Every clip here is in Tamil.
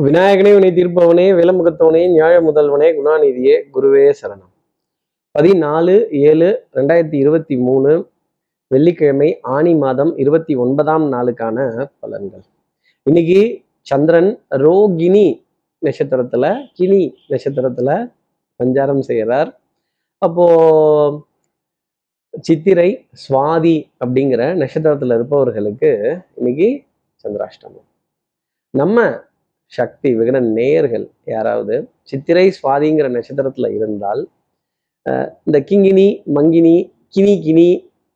விநாயகனே வினை தீர்ப்பவனே விலமுகத்தவனே நியாய முதல்வனே குணாநிதியே குருவே சரணம். பதினாலு ஏழு ரெண்டாயிரத்தி இருபத்தி மூணு வெள்ளிக்கிழமை ஆணி மாதம் இருபத்தி ஒன்பதாம் நாளுக்கான பலன்கள். இன்னைக்கு சந்திரன் ரோகிணி நட்சத்திரத்துல கினி நட்சத்திரத்துல சஞ்சாரம் செய்கிறார் அப்போ சித்திரை சுவாதி அப்படிங்கிற நட்சத்திரத்துல இருப்பவர்களுக்கு இன்னைக்கு சந்திராஷ்டமம். நம்ம சக்தி விகட நேயர்கள் யாராவது சித்திரை சுவாதிங்கிற நட்சத்திரத்தில் இருந்தால் இந்த கிங்கினி மங்கினி கினி கினி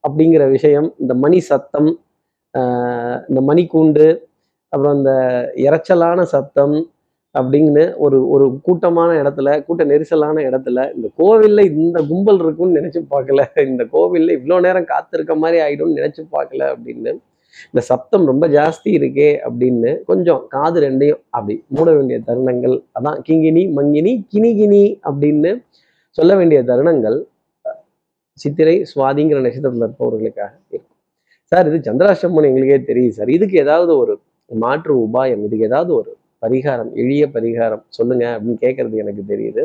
அப்படிங்கிற விஷயம் இந்த மணி சத்தம் இந்த மணிக்கூண்டு அப்புறம் இந்த இறைச்சலான சத்தம் அப்படின்னு ஒரு ஒரு கூட்டமான இடத்துல கூட்ட நெரிசலான இடத்துல இந்த கோவில்ல இந்த கும்பல் இருக்கும்னு நினச்சி பார்க்கல இந்த கோவிலில் இவ்வளோ நேரம் காத்திருக்க மாதிரி ஆயிடும்னு நினச்சி பார்க்கல அப்படின்னு இந்த சப்தம் ரொம்ப ஜாஸ்தி இருக்கே அப்படின்னு கொஞ்சம் காது ரெண்டையும் அப்படி மூட வேண்டிய தருணங்கள் அதான் கிங்கினி மங்கினி கினி கினி அப்படின்னு சொல்ல வேண்டிய தருணங்கள் சித்திரை சுவாதிங்கிற நட்சத்திரத்தில் இருப்பவர்களுக்காக இருக்கும். சார் இது சந்திராஷ்டமம் எங்களுக்கே தெரியுது சார். இதுக்கு ஏதாவது ஒரு மாற்று உபாயம் இதுக்கு ஏதாவது ஒரு பரிகாரம் எளிய பரிகாரம் சொல்லுங்க அப்படின்னு கேட்கறது எனக்கு தெரியுது.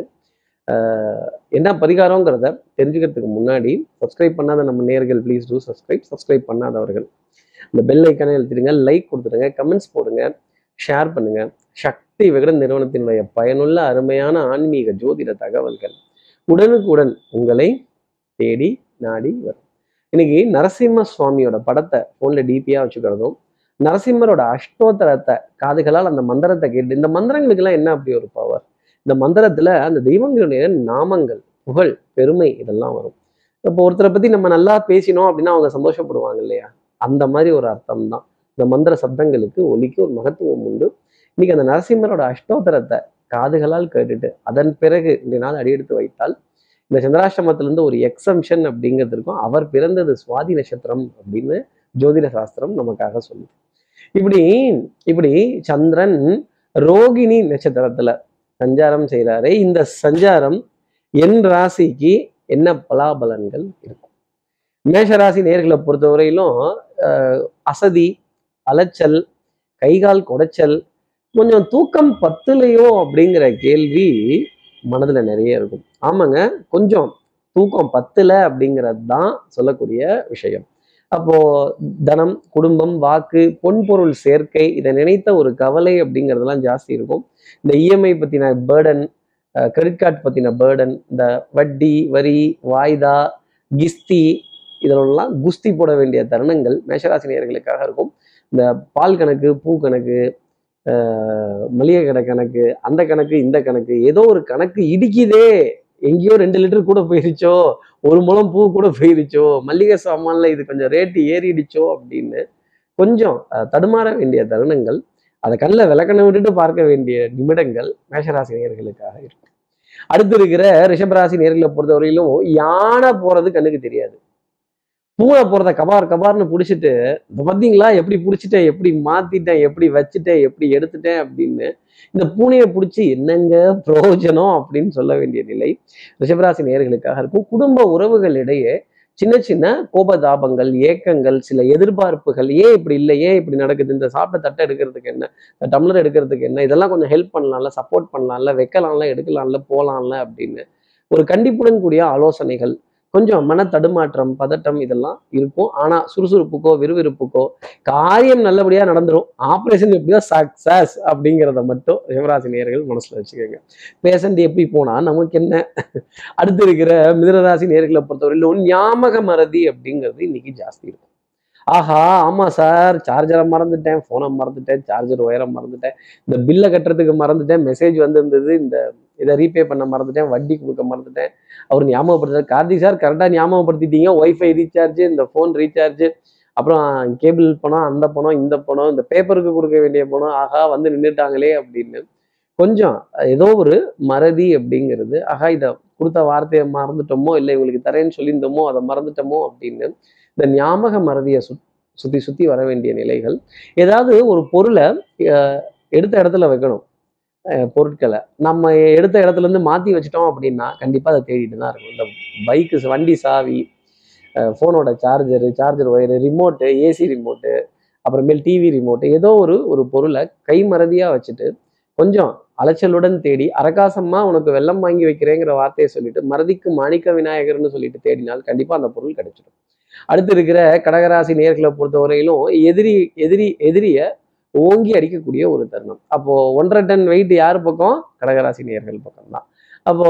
என்ன பரிகாரங்கிறத தெரிஞ்சுக்கிறதுக்கு முன்னாடி சப்ஸ்கிரைப் பண்ணாத நம்ம நேர்கள் ப்ளீஸ் டூ சப்ஸ்கிரைப் சப்ஸ்கிரைப் பண்ணாதவர்கள் இந்த பெல் ஐக்கானே எழுத்திடுங்க லைக் கொடுத்துடுங்க கமெண்ட்ஸ் போடுங்க ஷேர் பண்ணுங்க. சக்தி விகடன் நிறுவனத்தினுடைய பயனுள்ள அருமையான ஆன்மீக ஜோதிட தகவல்கள் உடனுக்குடன் உங்களை தேடி நாடி வரும். இன்னைக்கு நரசிம்ம சுவாமியோட படத்தை ஃபோனில் டிபியாக வச்சுக்கிறதும் நரசிம்மரோட அஷ்டோத்தரத்தை காதுகளால் அந்த மந்திரத்தை கேட்டு இந்த மந்திரங்களுக்கெல்லாம் என்ன அப்படி ஒரு பவர் இந்த மந்திரத்துல அந்த தெய்வங்களுடைய நாமங்கள் புகழ் பெருமை இதெல்லாம் வரும். இப்போ ஒருத்தரை பத்தி நம்ம நல்லா பேசினோம் அப்படின்னா அவங்க சந்தோஷப்படுவாங்க இல்லையா? அந்த மாதிரி ஒரு அர்த்தம் தான் இந்த மந்திர சப்தங்களுக்கு ஒலிக்கு ஒரு மகத்துவம் உண்டு. இன்னைக்கு அந்த நரசிம்மரோட அஷ்டோத்தரத்தை காதுகளால் கேட்டுட்டு அதன் பிறகு இந்த நாள் அடியெடுத்து வைத்தால் இந்த சந்திராஷ்டமத்திலேருந்து ஒரு எக்ஸம்ஷன் அப்படிங்கிறது இருக்கும். அவர் பிறந்தது சுவாதி நட்சத்திரம் அப்படின்னு ஜோதிட சாஸ்திரம் நமக்காக சொல்லுது. இப்படி இப்படி சந்திரன் ரோகிணி நட்சத்திரத்துல சஞ்சாரம் செய்கிறாரு இந்த சஞ்சாரம் என் ராசிக்கு என்ன பலாபலன்கள் இருக்கும்? மேஷராசி நேர்களை பொறுத்தவரையிலும் அசதி அலைச்சல் கைகால் குடைச்சல் கொஞ்சம் தூக்கம் பத்துலையோ அப்படிங்கிற கேள்வி மனதில் நிறைய இருக்கும். ஆமாங்க கொஞ்சம் தூக்கம் பத்துல அப்படிங்கிறது தான் சொல்லக்கூடிய விஷயம். அப்போ தனம் குடும்பம் வாக்கு பொன்பொருள் சேர்க்கை இதை நினைத்த ஒரு கவலை அப்படிங்கிறதெல்லாம் ஜாஸ்தி இருக்கும். இந்த இஎம்ஐ பத்தின பேர்டன் கிரெடிட் கார்டு பத்தின பேர்டன் இந்த வட்டி வரி வாய்தா கிஸ்தி இதிலெல்லாம் குஸ்தி போட வேண்டிய தருணங்கள் மேஷராசினியர்களுக்காக இருக்கும். இந்த பால் கணக்கு பூ கணக்கு ஆஹ் மளிகை கடை கணக்கு அந்த கணக்கு இந்த கணக்கு ஏதோ ஒரு கணக்கு இடிக்குதே. எங்கேயோ ரெண்டு லிட்டர் கூட போயிருச்சோ ஒரு முழம் பூ கூட போயிருச்சோ மல்லிகை சாமான்ல இது கொஞ்சம் ரேட்டு ஏறிடுச்சோ அப்படின்னு கொஞ்சம் தடுமாற வேண்டிய தருணங்கள் அதை கண்ணில் விளக்கணை விட்டுட்டு பார்க்க வேண்டிய நிமிடங்கள் மேஷராசி நேர்களுக்காக இருக்கும். அடுத்து இருக்கிற ரிஷபராசி நேர்களை பொறுத்தவரையிலும் யானை போறது கண்ணுக்கு தெரியாது. பூவை போகிறத கபார் கபார்னு பிடிச்சிட்டு பார்த்தீங்களா எப்படி பிடிச்சிட்டேன்? எப்படி மாத்திட்டேன்? எப்படி வச்சுட்டேன்? எப்படி எடுத்துட்டேன்? அப்படின்னு இந்த பூனையை பிடிச்சி என்னங்க பிரயோஜனம் அப்படின்னு சொல்ல வேண்டிய நிலை ரிஷபராசி நேர்களுக்காக இருக்கும். குடும்ப உறவுகளிடையே சின்ன சின்ன கோபதாபங்கள் ஏக்கங்கள் சில எதிர்பார்ப்புகள் ஏன் இப்படி இல்லை? ஏன் இப்படி நடக்குது? இந்த சாப்பிட்ட தட்டை எடுக்கிறதுக்கு என்ன? டம்ளர் எடுக்கிறதுக்கு என்ன? இதெல்லாம் கொஞ்சம் ஹெல்ப் பண்ணலாம்ல சப்போர்ட் பண்ணலாம்ல வைக்கலாம்ல எடுக்கலாம்ல போகலாம்ல அப்படின்னு ஒரு கண்டிப்புடன் கூடிய ஆலோசனைகள் கொஞ்சம் மன தடுமாற்றம் பதட்டம் இதெல்லாம் இருக்கும். ஆனா சுறுசுறுப்புக்கோ விறுவிறுப்புக்கோ காரியம் நல்லபடியா நடந்துரும். ஆப்ரேஷன் எப்படியோ சக்சஸ் அப்படிங்கிறத மட்டும் சிவராசி நேர்கள் மனசுல வச்சுக்கோங்க. பேஷண்ட் எப்படி போனா நமக்கு என்ன? அடுத்து இருக்கிற மிதனராசி நேர்களை பொறுத்தவரையிலும் ஞாபக மறதி அப்படிங்கிறது இன்னைக்கு ஜாஸ்தி இருக்கும். ஆஹா ஆமா சார் சார்ஜரை மறந்துட்டேன் போனை மறந்துட்டேன் சார்ஜர் ஒயரை மறந்துட்டேன். இந்த பில்லை கட்டுறதுக்கு மறந்துட்டேன் மெசேஜ் வந்திருந்தது இந்த இதை ரீபே பண்ண மறந்துட்டேன் வட்டி கொடுக்க மறந்துட்டேன். அவர் ஞாபகப்படுத்துறாரு. கார்த்திக் சார் கரெக்டாக ஞாபகப்படுத்திட்டீங்க. ஒய்ஃபை ரீசார்ஜ் இந்த ஃபோன் ரீசார்ஜ் அப்புறம் கேபிள் பணம் அந்த பணம் இந்த பணம் இந்த பேப்பருக்கு கொடுக்க வேண்டிய பணம் ஆஹா வந்து நின்றுட்டாங்களே அப்படின்னு. கொஞ்சம் ஏதோ ஒரு மறதி அப்படிங்கிறது ஆகா இதை கொடுத்த வார்த்தையை மறந்துட்டோமோ இல்லை இவங்களுக்கு தரேன்னு சொல்லியிருந்தோமோ அதை மறந்துட்டோமோ அப்படின்னு இந்த ஞாபக மறதியை சுத் சுற்றி சுற்றி வர வேண்டிய நிலைகள் ஏதாவது ஒரு பொருளை எடுத்த இடத்துல வைக்கணும். பொருட்களை. நம்ம எடுத்த இடத்துல இருந்து மாற்றி வச்சிட்டோம் அப்படின்னா கண்டிப்பாக அதை தேடிட்டு தான் இருக்கும். இந்த பைக்கு வண்டி சாவி ஃபோனோட charger charger wire remote AC remote அப்புறமேல் டிவி ரிமோட்டு ஏதோ ஒரு ஒரு பொருளை கைமறதியாக வச்சுட்டு கொஞ்சம் அலைச்சலுடன் தேடி அரகாசமா உனக்கு வெள்ளம் வாங்கி வைக்கிறேங்கிற வார்த்தையை சொல்லிட்டு மறதிக்கு மாணிக்க விநாயகர்னு சொல்லிட்டு தேடினால் கண்டிப்பா அந்த பொருள் கிடைச்சிடும். அடுத்து இருக்கிற கடகராசி நேர்களை பொறுத்தவரையிலும் எதிரி எதிரி எதிரியை ஓங்கி அடிக்கக்கூடிய ஒரு தருணம். அப்போ ஒன்றரை டன் வெயிட் யார் பக்கம்? கடகராசி நேர்கள் பக்கம் தான். அப்போ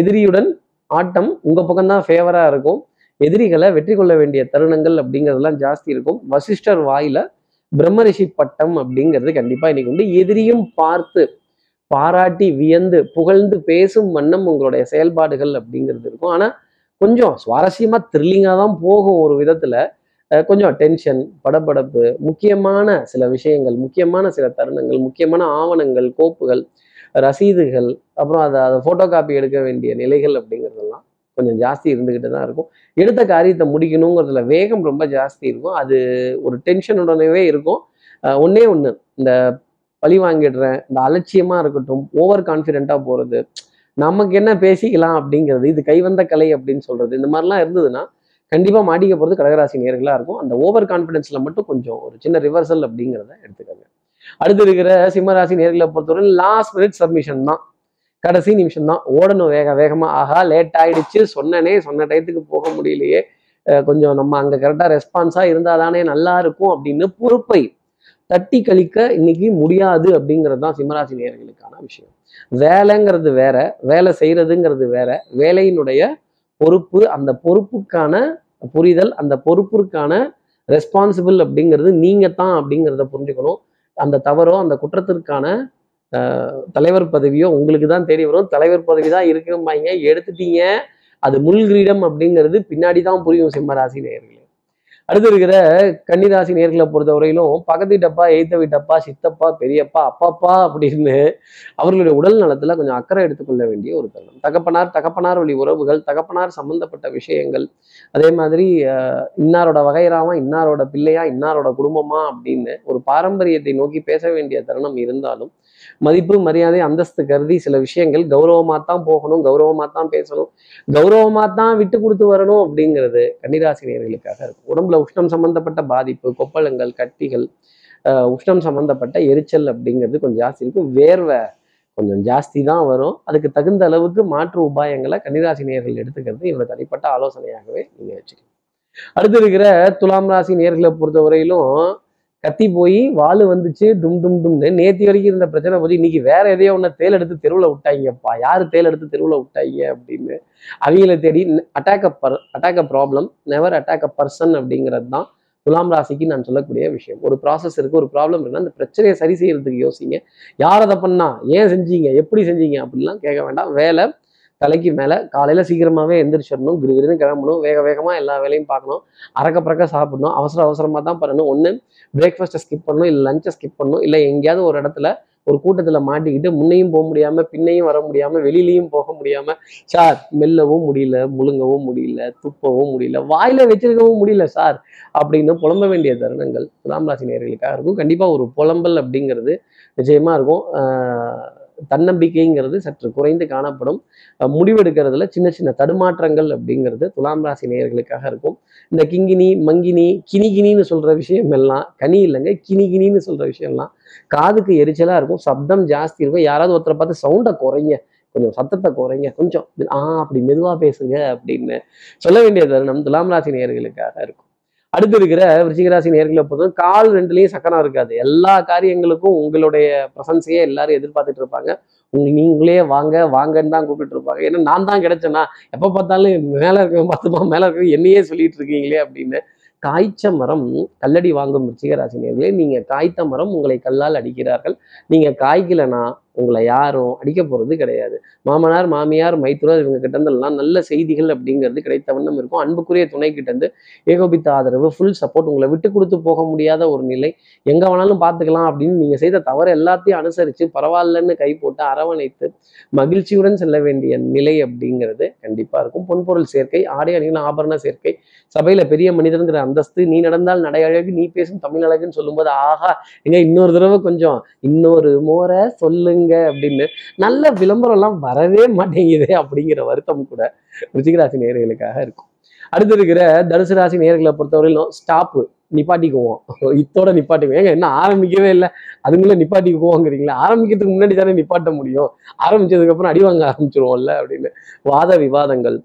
எதிரியுடன் ஆட்டம் உங்க பக்கம் தான் ஃபேவரா இருக்கும். எதிரிகளை வெற்றி கொள்ள வேண்டிய தருணங்கள் அப்படிங்கிறதெல்லாம் ஜாஸ்தி இருக்கும். வசிஷ்டர் வாயில பிரம்மரிஷி பட்டம் அப்படிங்கிறது கண்டிப்பா இன்னைக்கு உண்டு. எதிரியும் பார்த்து பாராட்டி வியந்து புகழ்ந்து பேசும் வண்ணம் உங்களுடைய செயல்பாடுகள் அப்படிங்கிறது இருக்கும். ஆனா கொஞ்சம் சுவாரஸ்யமா த்ரில்லிங்காக தான் போகும் ஒரு விதத்துல. கொஞ்சம் டென்ஷன் படபடப்பு முக்கியமான சில விஷயங்கள் முக்கியமான சில தருணங்கள் முக்கியமான ஆவணங்கள் கோப்புகள் ரசீதுகள் அப்புறம் அதை அதை ஃபோட்டோ காப்பி எடுக்க வேண்டிய நிலைகள் அப்படிங்கிறதெல்லாம் கொஞ்சம் ஜாஸ்தி இருந்துக்கிட்டு தான் இருக்கும். எடுத்த காரியத்தை முடிக்கணுங்கிறதுல வேகம் ரொம்ப ஜாஸ்தி இருக்கும். அது ஒரு டென்ஷனுடனவே இருக்கும். ஒன்றே ஒன்று இந்த பழி வாங்கிடுறேன் இந்த அலட்சியமா இருக்கட்டும் ஓவர் கான்ஃபிடென்ட்டாக போகிறது நமக்கு என்ன பேசிக்கலாம் அப்படிங்கிறது இது கைவந்த கலை அப்படின்னு சொல்றது இந்த மாதிரிலாம் இருந்ததுன்னா கண்டிப்பாக மாட்டிக்க போகிறது கடகராசி நேர்களாக இருக்கும். அந்த ஓவர் கான்ஃபிடென்ஸில் மட்டும் கொஞ்சம் ஒரு சின்ன ரிவர்சல் அப்படிங்கிறத எடுத்துக்கோங்க. அடுத்து இருக்கிற சிம்மராசி நேர்களை பொறுத்தவரை லாஸ்ட் மினிட் சப்மிஷன் தான். கடைசி நிமிஷம் தான். ஓடணும் வேக வேகமாக ஆஹா லேட் ஆயிடுச்சு. சொன்னனே சொன்ன டயத்துக்கு போக முடியலையே. கொஞ்சம் நம்ம அங்கே கரெக்டாக ரெஸ்பான்ஸாக இருந்தால் தானே நல்லா இருக்கும் அப்படின்னு பொறுப்பை தட்டி கழிக்க இன்னைக்கு முடியாது அப்படிங்கிறது தான் சிம்மராசி நேர்களுக்கான விஷயம். வேலைங்கிறது வேற வேலை செய்யறதுங்கிறது வேற வேலையினுடைய பொறுப்பு அந்த பொறுப்புக்கான புரிதல் அந்த பொறுப்பிற்கான ரெஸ்பான்சிபிள் அப்படிங்கிறது நீங்க தான் அப்படிங்கிறத புரிஞ்சுக்கணும். அந்த தவறோ அந்த குற்றத்திற்கான தலைவர் பதவியோ உங்களுக்கு தான் தேடி வரும். தலைவர் பதவி தான் இருக்கும்பாங்க. எடுத்துட்டீங்க. அது முள்கிரீடம் அப்படிங்கிறது பின்னாடி தான் புரியும் சிம்மராசி நேயர்களே. அடுத்து இருக்கிற கன்னிராசி நேர்களை பொறுத்தவரையிலும் பக்கத்து வீட்டப்பா எய்த்த வீட்டப்பா சித்தப்பா பெரியப்பா அப்பாப்பா அப்படின்னு அவர்களுடைய உடல் நலத்துல கொஞ்சம் அக்கறை எடுத்துக்கொள்ள வேண்டிய ஒரு தருணம். தகப்பனார் தகப்பனார் வழி உறவுகள் தகப்பனார் சம்பந்தப்பட்ட விஷயங்கள். அதே மாதிரி இன்னாரோட வகைராமா இன்னாரோட பிள்ளையா இன்னாரோட குடும்பமா அப்படின்னு ஒரு பாரம்பரியத்தை நோக்கி பேச வேண்டிய தருணம் இருந்தாலும் மதிப்பு மரியாதை அந்தஸ்து கருதி சில விஷயங்கள் கௌரவமா தான் போகணும் கௌரவமா தான் பேசணும் கௌரவமா தான் விட்டு கொடுத்து வரணும் அப்படிங்கிறது கன்னிராசி நேர்களுக்காக இருக்கும். உடம்புல உஷ்ணம் சம்பந்தப்பட்ட பாதிப்பு கொப்பளங்கள் கட்டிகள் உஷ்ணம் சம்பந்தப்பட்ட எரிச்சல் அப்படிங்கிறது கொஞ்சம் ஜாஸ்தி இருக்கும். வேர்வை கொஞ்சம் ஜாஸ்தி தான் வரும். அதுக்கு தகுந்த அளவுக்கு மாற்று உபாயங்களை கன்னிராசி நேர்கள் எடுத்துக்கிறது என்னோட தனிப்பட்ட ஆலோசனையாகவே நீங்க வச்சுக்கணும் அடுத்து இருக்கிற துலாம் ராசி நேர்களை பொறுத்தவரையிலும் கத்தி போய் வாள் வந்துச்சு டும் டும் டும்னு. நேத்தி வரைக்கும் இருந்த பிரச்சனை போச்சு இன்னைக்கு வேற எதையோ ஒன்று தேல் எடுத்து தெருவில் விட்டாங்கப்பா யார் தேல் எடுத்து தெருவில் விட்டாங்க அப்படின்னு. அவங்கள தேடி attack a per attack a problem never attack a person அப்படிங்கிறது தான் துலாம் ராசிக்கு நான் சொல்லக்கூடிய விஷயம். ஒரு ப்ராசஸ் இருக்குது ஒரு ப்ராப்ளம் இருக்குன்னா அந்த பிரச்சனையை சரி செய்யறதுக்கு யோசிங்க. யார் அதை பண்ணா? ஏன் செஞ்சீங்க? எப்படி செஞ்சீங்க? அப்படிலாம் கேட்க வேண்டாம். வேலை தலைக்கு மேலே காலையில் சீக்கிரமாகவே எந்திரிச்சிடணும். கிருகிருன்னு கிளம்பணும். வேக வேகமாக எல்லா வேலையும் பார்க்கணும். அறக்க பறக்க சாப்பிடணும். அவசர அவசரமாக தான் பண்ணணும். ஒன்று பிரேக்ஃபாஸ்ட்டை ஸ்கிப் பண்ணணும். இல்லை லஞ்சை ஸ்கிப் பண்ணணும். இல்லை எங்கேயாவது ஒரு இடத்துல ஒரு கூட்டத்தில் மாட்டிக்கிட்டு முன்னையும் போக முடியாமல் பின்னையும் வர முடியாமல் வெளியிலையும் போக முடியாமல் சார் மெல்லவும் முடியல முழுங்கவும் முடியல துப்பவும் முடியல வாயில் வச்சிருக்கவும் முடியல சார் அப்படின்னு புலம்ப வேண்டிய தருணங்கள் ராமராசி நேர்களுக்காக இருக்கும். கண்டிப்பாக ஒரு புலம்பல் அப்படிங்கிறது நிச்சயமாக இருக்கும். தன்னம்பிக்கைங்கிறது சற்று குறைந்து காணப்படும். முடிவெடுக்கிறதுல சின்ன சின்ன தடுமாற்றங்கள் அப்படிங்கிறது துலாம் ராசி நேயர்களுக்காக இருக்கும். இந்த கிங்கினி மங்கினி கினிகினின்னு சொல்ற விஷயம் எல்லாம் கனி இல்லைங்க கினிகினின்னு சொல்ற விஷயம்லாம் காதுக்கு எரிச்சலா இருக்கும். சப்தம் ஜாஸ்தி இருக்கும். யாராவது ஒருத்தரை பார்த்து சவுண்டை குறைங்க. கொஞ்சம் சத்தத்தை குறைங்க. கொஞ்சம் ஆ அப்படி மெதுவா பேசுங்க அப்படின்னு சொல்ல வேண்டிய தருணம் துலாம் ராசி நேயர்களுக்காக இருக்கும். அடுத்து இருக்கிற விருச்சிகராசி நேர்களை பொறுத்தவரை கால் ரெண்டுலேயும் சக்கரம் இருக்காது. எல்லா காரியங்களுக்கும் உங்களுடைய பிரசன்ஸையே எல்லாரும் எதிர்பார்த்துட்டு இருப்பாங்க. உங்க நீங்களே வாங்க வாங்கன்னு தான் கூப்பிட்டு இருப்பாங்க. ஏன்னா நான் தான் கிடைச்சேனா எப்போ பார்த்தாலும் மேலே இருக்க பார்த்துமா மேலே இருக்க என்னையே சொல்லிட்டு இருக்கீங்களே அப்படின்னு. காய்ச்ச மரம் கல்லடி வாங்கும் விருச்சிகராசி நேர்களே காய்த்த மரம் உங்களை கல்லால் அடிக்கிறார்கள். நீங்கள் காய்க்கலைன்னா உங்களை யாரும் அடிக்க போகிறது கிடையாது. மாமனார் மாமியார் மைத்துனர் இவங்க கிட்ட இருந்தெல்லாம் நல்ல செய்திகள் அப்படிங்கிறது கிடைத்த வண்ணம் இருக்கும். அன்புக்குரிய துணை கிட்ட இருந்து ஏகோபித்த ஆதரவு ஃபுல் சப்போர்ட் உங்களை விட்டு கொடுத்து போக முடியாத ஒரு நிலை. எங்கே வேணாலும் பார்த்துக்கலாம் அப்படின்னு நீங்கள் செய்த தவறு எல்லாத்தையும் அனுசரித்து பரவாயில்லன்னு கை போட்டு அரவணைத்து மகிழ்ச்சியுடன் செல்ல வேண்டிய நிலை அப்படிங்கிறது கண்டிப்பாக இருக்கும். பொன்பொருள் சேர்க்கை ஆடை அணிகள் ஆபரண சேர்க்கை. சபையில் பெரிய மனிதனுங்கிற அந்தஸ்து நீ நடந்தால் நடை அழகு நீ பேசும் தமிழ் அழகுன்னு சொல்லும்போது ஆஹா எங்க இன்னொரு தடவை கொஞ்சம் இன்னொரு முறை சொல்லுங்க அப்படின்னு நல்ல விளம்பரம் எல்லாம் வரவே மாட்டேங்குது அப்படிங்கிற வருத்தம் கூட ருச்சிகராசி நேர்களுக்காக இருக்கும். அடுத்து இருக்கிற தனுசு ராசி நேர்களை பொறுத்தவரையிலும் ஸ்டாப்பு நிப்பாட்டிக்குவோம். இத்தோட நிப்பாட்டிக்குவோம் ஏங்க என்ன ஆரம்பிக்கவே இல்லை. அதுக்குள்ள நிப்பாட்டிக்குவோங்கிறீங்களா. ஆரம்பிக்கிறதுக்கு முன்னாடி தானே நிப்பாட்ட முடியும். ஆரம்பிச்சதுக்கு அப்புறம் அடி வாங்க ஆரம்பிச்சிருவோம்ல அப்படின்னு வாத விவாதங்கள்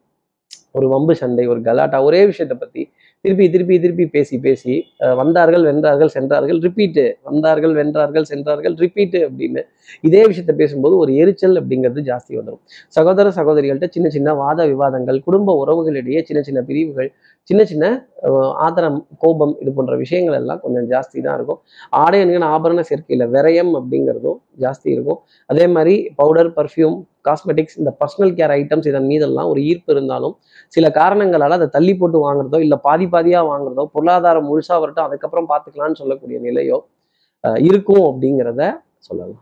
ஒரு வம்பு சண்டை ஒரு கலாட்டா ஒரே விஷயத்தை பத்தி திருப்பி திருப்பி திருப்பி பேசி பேசி வந்தார்கள் வென்றார்கள் சென்றார்கள் ரிப்பீட்டு வந்தார்கள் வென்றார்கள் சென்றார்கள் ரிப்பீட்டு அப்படின்னு இதே விஷயத்த பேசும்போது ஒரு எரிச்சல் அப்படிங்கிறது ஜாஸ்தி வந்துடும் சகோதர சகோதரிகள்கிட்ட சின்ன சின்ன வாத விவாதங்கள் குடும்ப உறவுகளிடையே சின்ன சின்ன பிரிவுகள் சின்ன சின்ன ஆதரம் கோபம் இது போன்ற விஷயங்கள் எல்லாம் கொஞ்சம் ஜாஸ்தி தான் இருக்கும். ஆடை அணிகள் ஆபரண சேர்க்கையில் விரயம் அப்படிங்கிறதும் ஜாஸ்தி இருக்கும். அதே மாதிரி பவுடர் பர்ஃப்யூம் காஸ்மெட்டிக்ஸ் இந்த பர்சனல் கேர் ஐட்டம்ஸ் இதன் மீதெல்லாம் ஒரு ஈர்ப்பு இருந்தாலும் சில காரணங்களால் அதை தள்ளி போட்டு வாங்குறதோ இல்லை பாதி பாதியாக வாங்குறதோ பொருளாதாரம் முழுசா வரட்டும் அதுக்கப்புறம் பார்த்துக்கலாம்னு சொல்லக்கூடிய நிலையோ அஹ், இருக்கும் அப்படிங்கிறத சொல்லலாம்.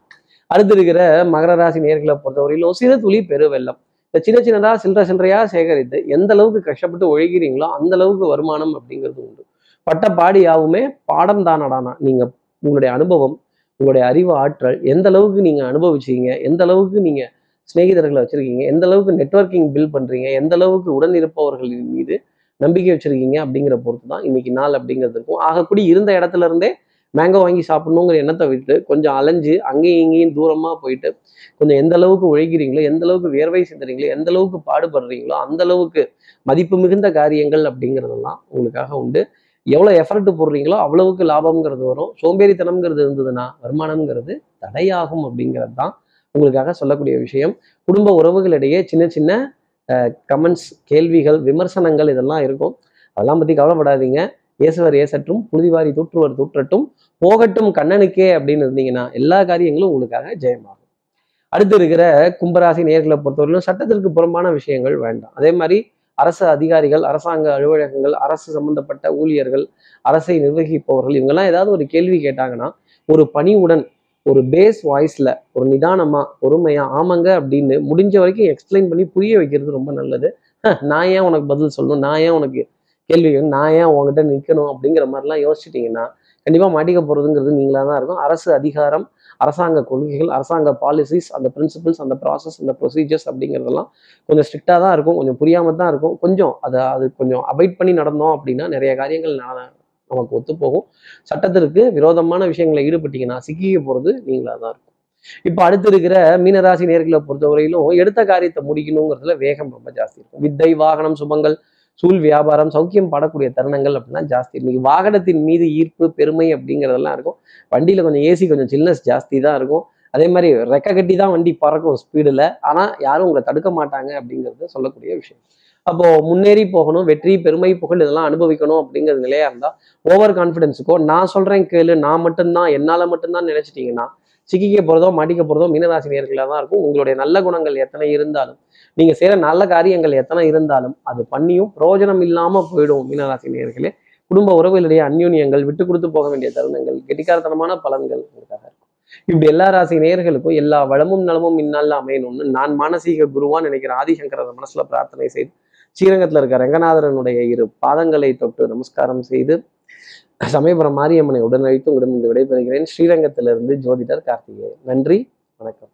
அடுத்து இருக்கிற மகர ராசி நேர்களை பொறுத்தவரையிலும் சிறு துளி பெருவெள்ளம். இந்த சின்ன சின்னதாக சில்லற சில்லறையாக சேகரித்து எந்த அளவுக்கு கஷ்டப்பட்டு உழைக்கிறீங்களோ அந்த அளவுக்கு வருமானம் அப்படிங்கிறது உண்டு. பட்ட பாடி யாவுமே பாடம் தானடானா நீங்கள் உங்களுடைய அனுபவம் உங்களுடைய அறிவு ஆற்றல் எந்த அளவுக்கு நீங்கள் அனுபவிச்சீங்க எந்த அளவுக்கு நீங்கள் சிநேகிதர்களை வச்சுருக்கீங்க எந்த அளவுக்கு நெட்வொர்க்கிங் பில்ட் பண்ணுறீங்க எந்த அளவுக்கு உடன் இருப்பவர்களின் மீது நம்பிக்கை வச்சுருக்கீங்க அப்படிங்கிற பொறுத்து தான் இன்னைக்கு நாள் அப்படிங்கிறது இருக்கும். ஆகக்கூடிய இருந்த இடத்துல இருந்தே மேங்கோ வாங்கி சாப்பிடணுங்கிற எண்ணத்தை விட்டு கொஞ்சம் அலைஞ்சு அங்கேயும் இங்கேயும் தூரமாக போயிட்டு கொஞ்சம் எந்த அளவுக்கு உழைக்கிறீங்களோ எந்த அளவுக்கு வேர்வை சிந்துறீங்களோ எந்த அளவுக்கு பாடுபடுறீங்களோ அந்த அளவுக்கு மதிப்பு மிகுந்த காரியங்கள் அப்படிங்கிறதெல்லாம் உங்களுக்காக உண்டு. எவ்வளோ எஃபர்ட் போடுறீங்களோ அவ்வளவுக்கு லாபம்ங்கிறது வரும். சோம்பேறித்தனம்ங்கிறது இருந்ததுன்னா வருமானம்ங்கிறது தடையாகும் அப்படிங்கிறது தான் உங்களுக்காக சொல்லக்கூடிய விஷயம். குடும்ப உறவுகளிடையே சின்ன சின்ன கமெண்ட்ஸ் கேள்விகள் விமர்சனங்கள் இதெல்லாம் இருக்கும். அதெல்லாம் பற்றி கவலைப்படாதீங்க. ஏசுவர் ஏசற்றும் புழுதிவாரி தூற்றுவர் தூற்றட்டும் போகட்டும் கண்ணனுக்கே அப்படின்னு இருந்தீங்கன்னா எல்லா காரியங்களும் உங்களுக்காக ஜெயமாகும். அடுத்து இருக்கிற கும்பராசி நேர்களை பொறுத்தவரையிலும் சட்டத்திற்கு புறம்பான விஷயங்கள் வேண்டாம். அதே மாதிரி அரசு அதிகாரிகள் அரசாங்க அலுவலகங்கள் அரசு சம்பந்தப்பட்ட ஊழியர்கள் அரசை நிர்வகிப்பவர்கள் இவங்கெல்லாம் ஏதாவது ஒரு கேள்வி கேட்டாங்கன்னா ஒரு பணிவுடன் ஒரு பேஸ் வாய்ஸில் ஒரு நிதானமாக பொறுமையாக ஆமாங்க அப்படின்னு முடிஞ்ச வரைக்கும் எக்ஸ்பிளைன் பண்ணி புரிய வைக்கிறது ரொம்ப நல்லது. நான் ஏன் உனக்கு பதில் சொல்லணும்? நான் ஏன் உனக்கு கேள்வி நான் ஏன் உங்ககிட்ட நிற்கணும் அப்படிங்கிற மாதிரிலாம் யோசிச்சிட்டிங்கன்னா கண்டிப்பாக மாட்டிக்க போகிறதுங்கிறது நீங்களாக தான் இருக்கும். அரசு அதிகாரம் அரசாங்க கொள்கைகள் அரசாங்க பாலிசிஸ் அந்த பிரின்சிபிள்ஸ் அந்த ப்ராசஸ் அந்த ப்ரொசீஜர்ஸ் அப்படிங்கிறதெல்லாம் கொஞ்சம் ஸ்ட்ரிக்டாக தான் இருக்கும். கொஞ்சம் புரியாமல் தான் இருக்கும். கொஞ்சம் அதை அது கொஞ்சம் அவாய்ட் பண்ணி நடந்தோம் அப்படின்னா நிறைய காரியங்கள் நான் நமக்கு ஒத்து போகும் சட்டத்திற்கு விரோதமான விஷயங்களை ஈடுபட்டீங்கன்னா சிக்கிக்க போகிறது நீங்களாக தான் இருக்கும். இப்போ அடுத்து இருக்கிற மீனராசி நேர்களை பொறுத்தவரையிலும் எடுத்த காரியத்தை முடிக்கணுங்கிறதுல வேகம் ரொம்ப ஜாஸ்தி இருக்கும். வித்தை வாகனம் சுபங்கள் சூழ் வியாபாரம் சௌக்கியம் படக்கூடிய தருணங்கள் அப்படின்னா ஜாஸ்தி. இன்னைக்கு வாகனத்தின் மீது ஈர்ப்பு பெருமை அப்படிங்கிறதெல்லாம் இருக்கும். வண்டியில் கொஞ்சம் ஏசி கொஞ்சம் சில்னஸ் ஜாஸ்தி தான் இருக்கும். அதே மாதிரி ரெக்க கட்டி தான் வண்டி பறக்கும் ஸ்பீடில் ஆனால் யாரும் உங்களை தடுக்க மாட்டாங்க அப்படிங்கிறது சொல்லக்கூடிய விஷயம். அப்போ முன்னேறி போகணும் வெற்றி பெருமை புகழ் இதெல்லாம் அனுபவிக்கணும் அப்படிங்கிறது நிலையா இருந்தால் ஓவர் கான்ஃபிடென்ஸுக்கோ நான் சொல்றேன் கேளு நான் மட்டும்தான் என்னால் மட்டும்தான் நினைச்சிட்டீங்கன்னா சிக்கிக்க போகிறதோ மாட்டிக்க போகிறதோ மீனராசி நேர்களாக தான் இருக்கும். உங்களுடைய நல்ல குணங்கள் எத்தனை இருந்தாலும் நீங்க செய்கிற நல்ல காரியங்கள் எத்தனை இருந்தாலும் அது பண்ணியும் பிரயோஜனம் இல்லாமல் போயிடும் மீனராசி நேர்களே குடும்ப உறவுகளிடையே அந்யூன்யங்கள் விட்டு கொடுத்து போக வேண்டிய தருணங்கள் கெட்டிக்காரத்தனமான பலன்கள் உங்களுக்காக இருக்கும். இப்படி எல்லா ராசி நேர்களுக்கும் எல்லா வளமும் நலமும் இந்நாளில் அமையணும்னு நான் மானசீக குருவான்னு நினைக்கிற ஆதிசங்கரர் மனசுல பிரார்த்தனை செய்து ஸ்ரீரங்கத்தில் இருக்க ரங்கநாதரனுடைய இரு பாதங்களை தொட்டு நமஸ்காரம் செய்து சமயபுரம் மாரியம்மனை உடனழைத்து உங்களிடம் இந்த விடைபெறுகிறேன். ஸ்ரீரங்கத்திலிருந்து ஜோதிடர் கார்த்திகேயன். நன்றி வணக்கம்.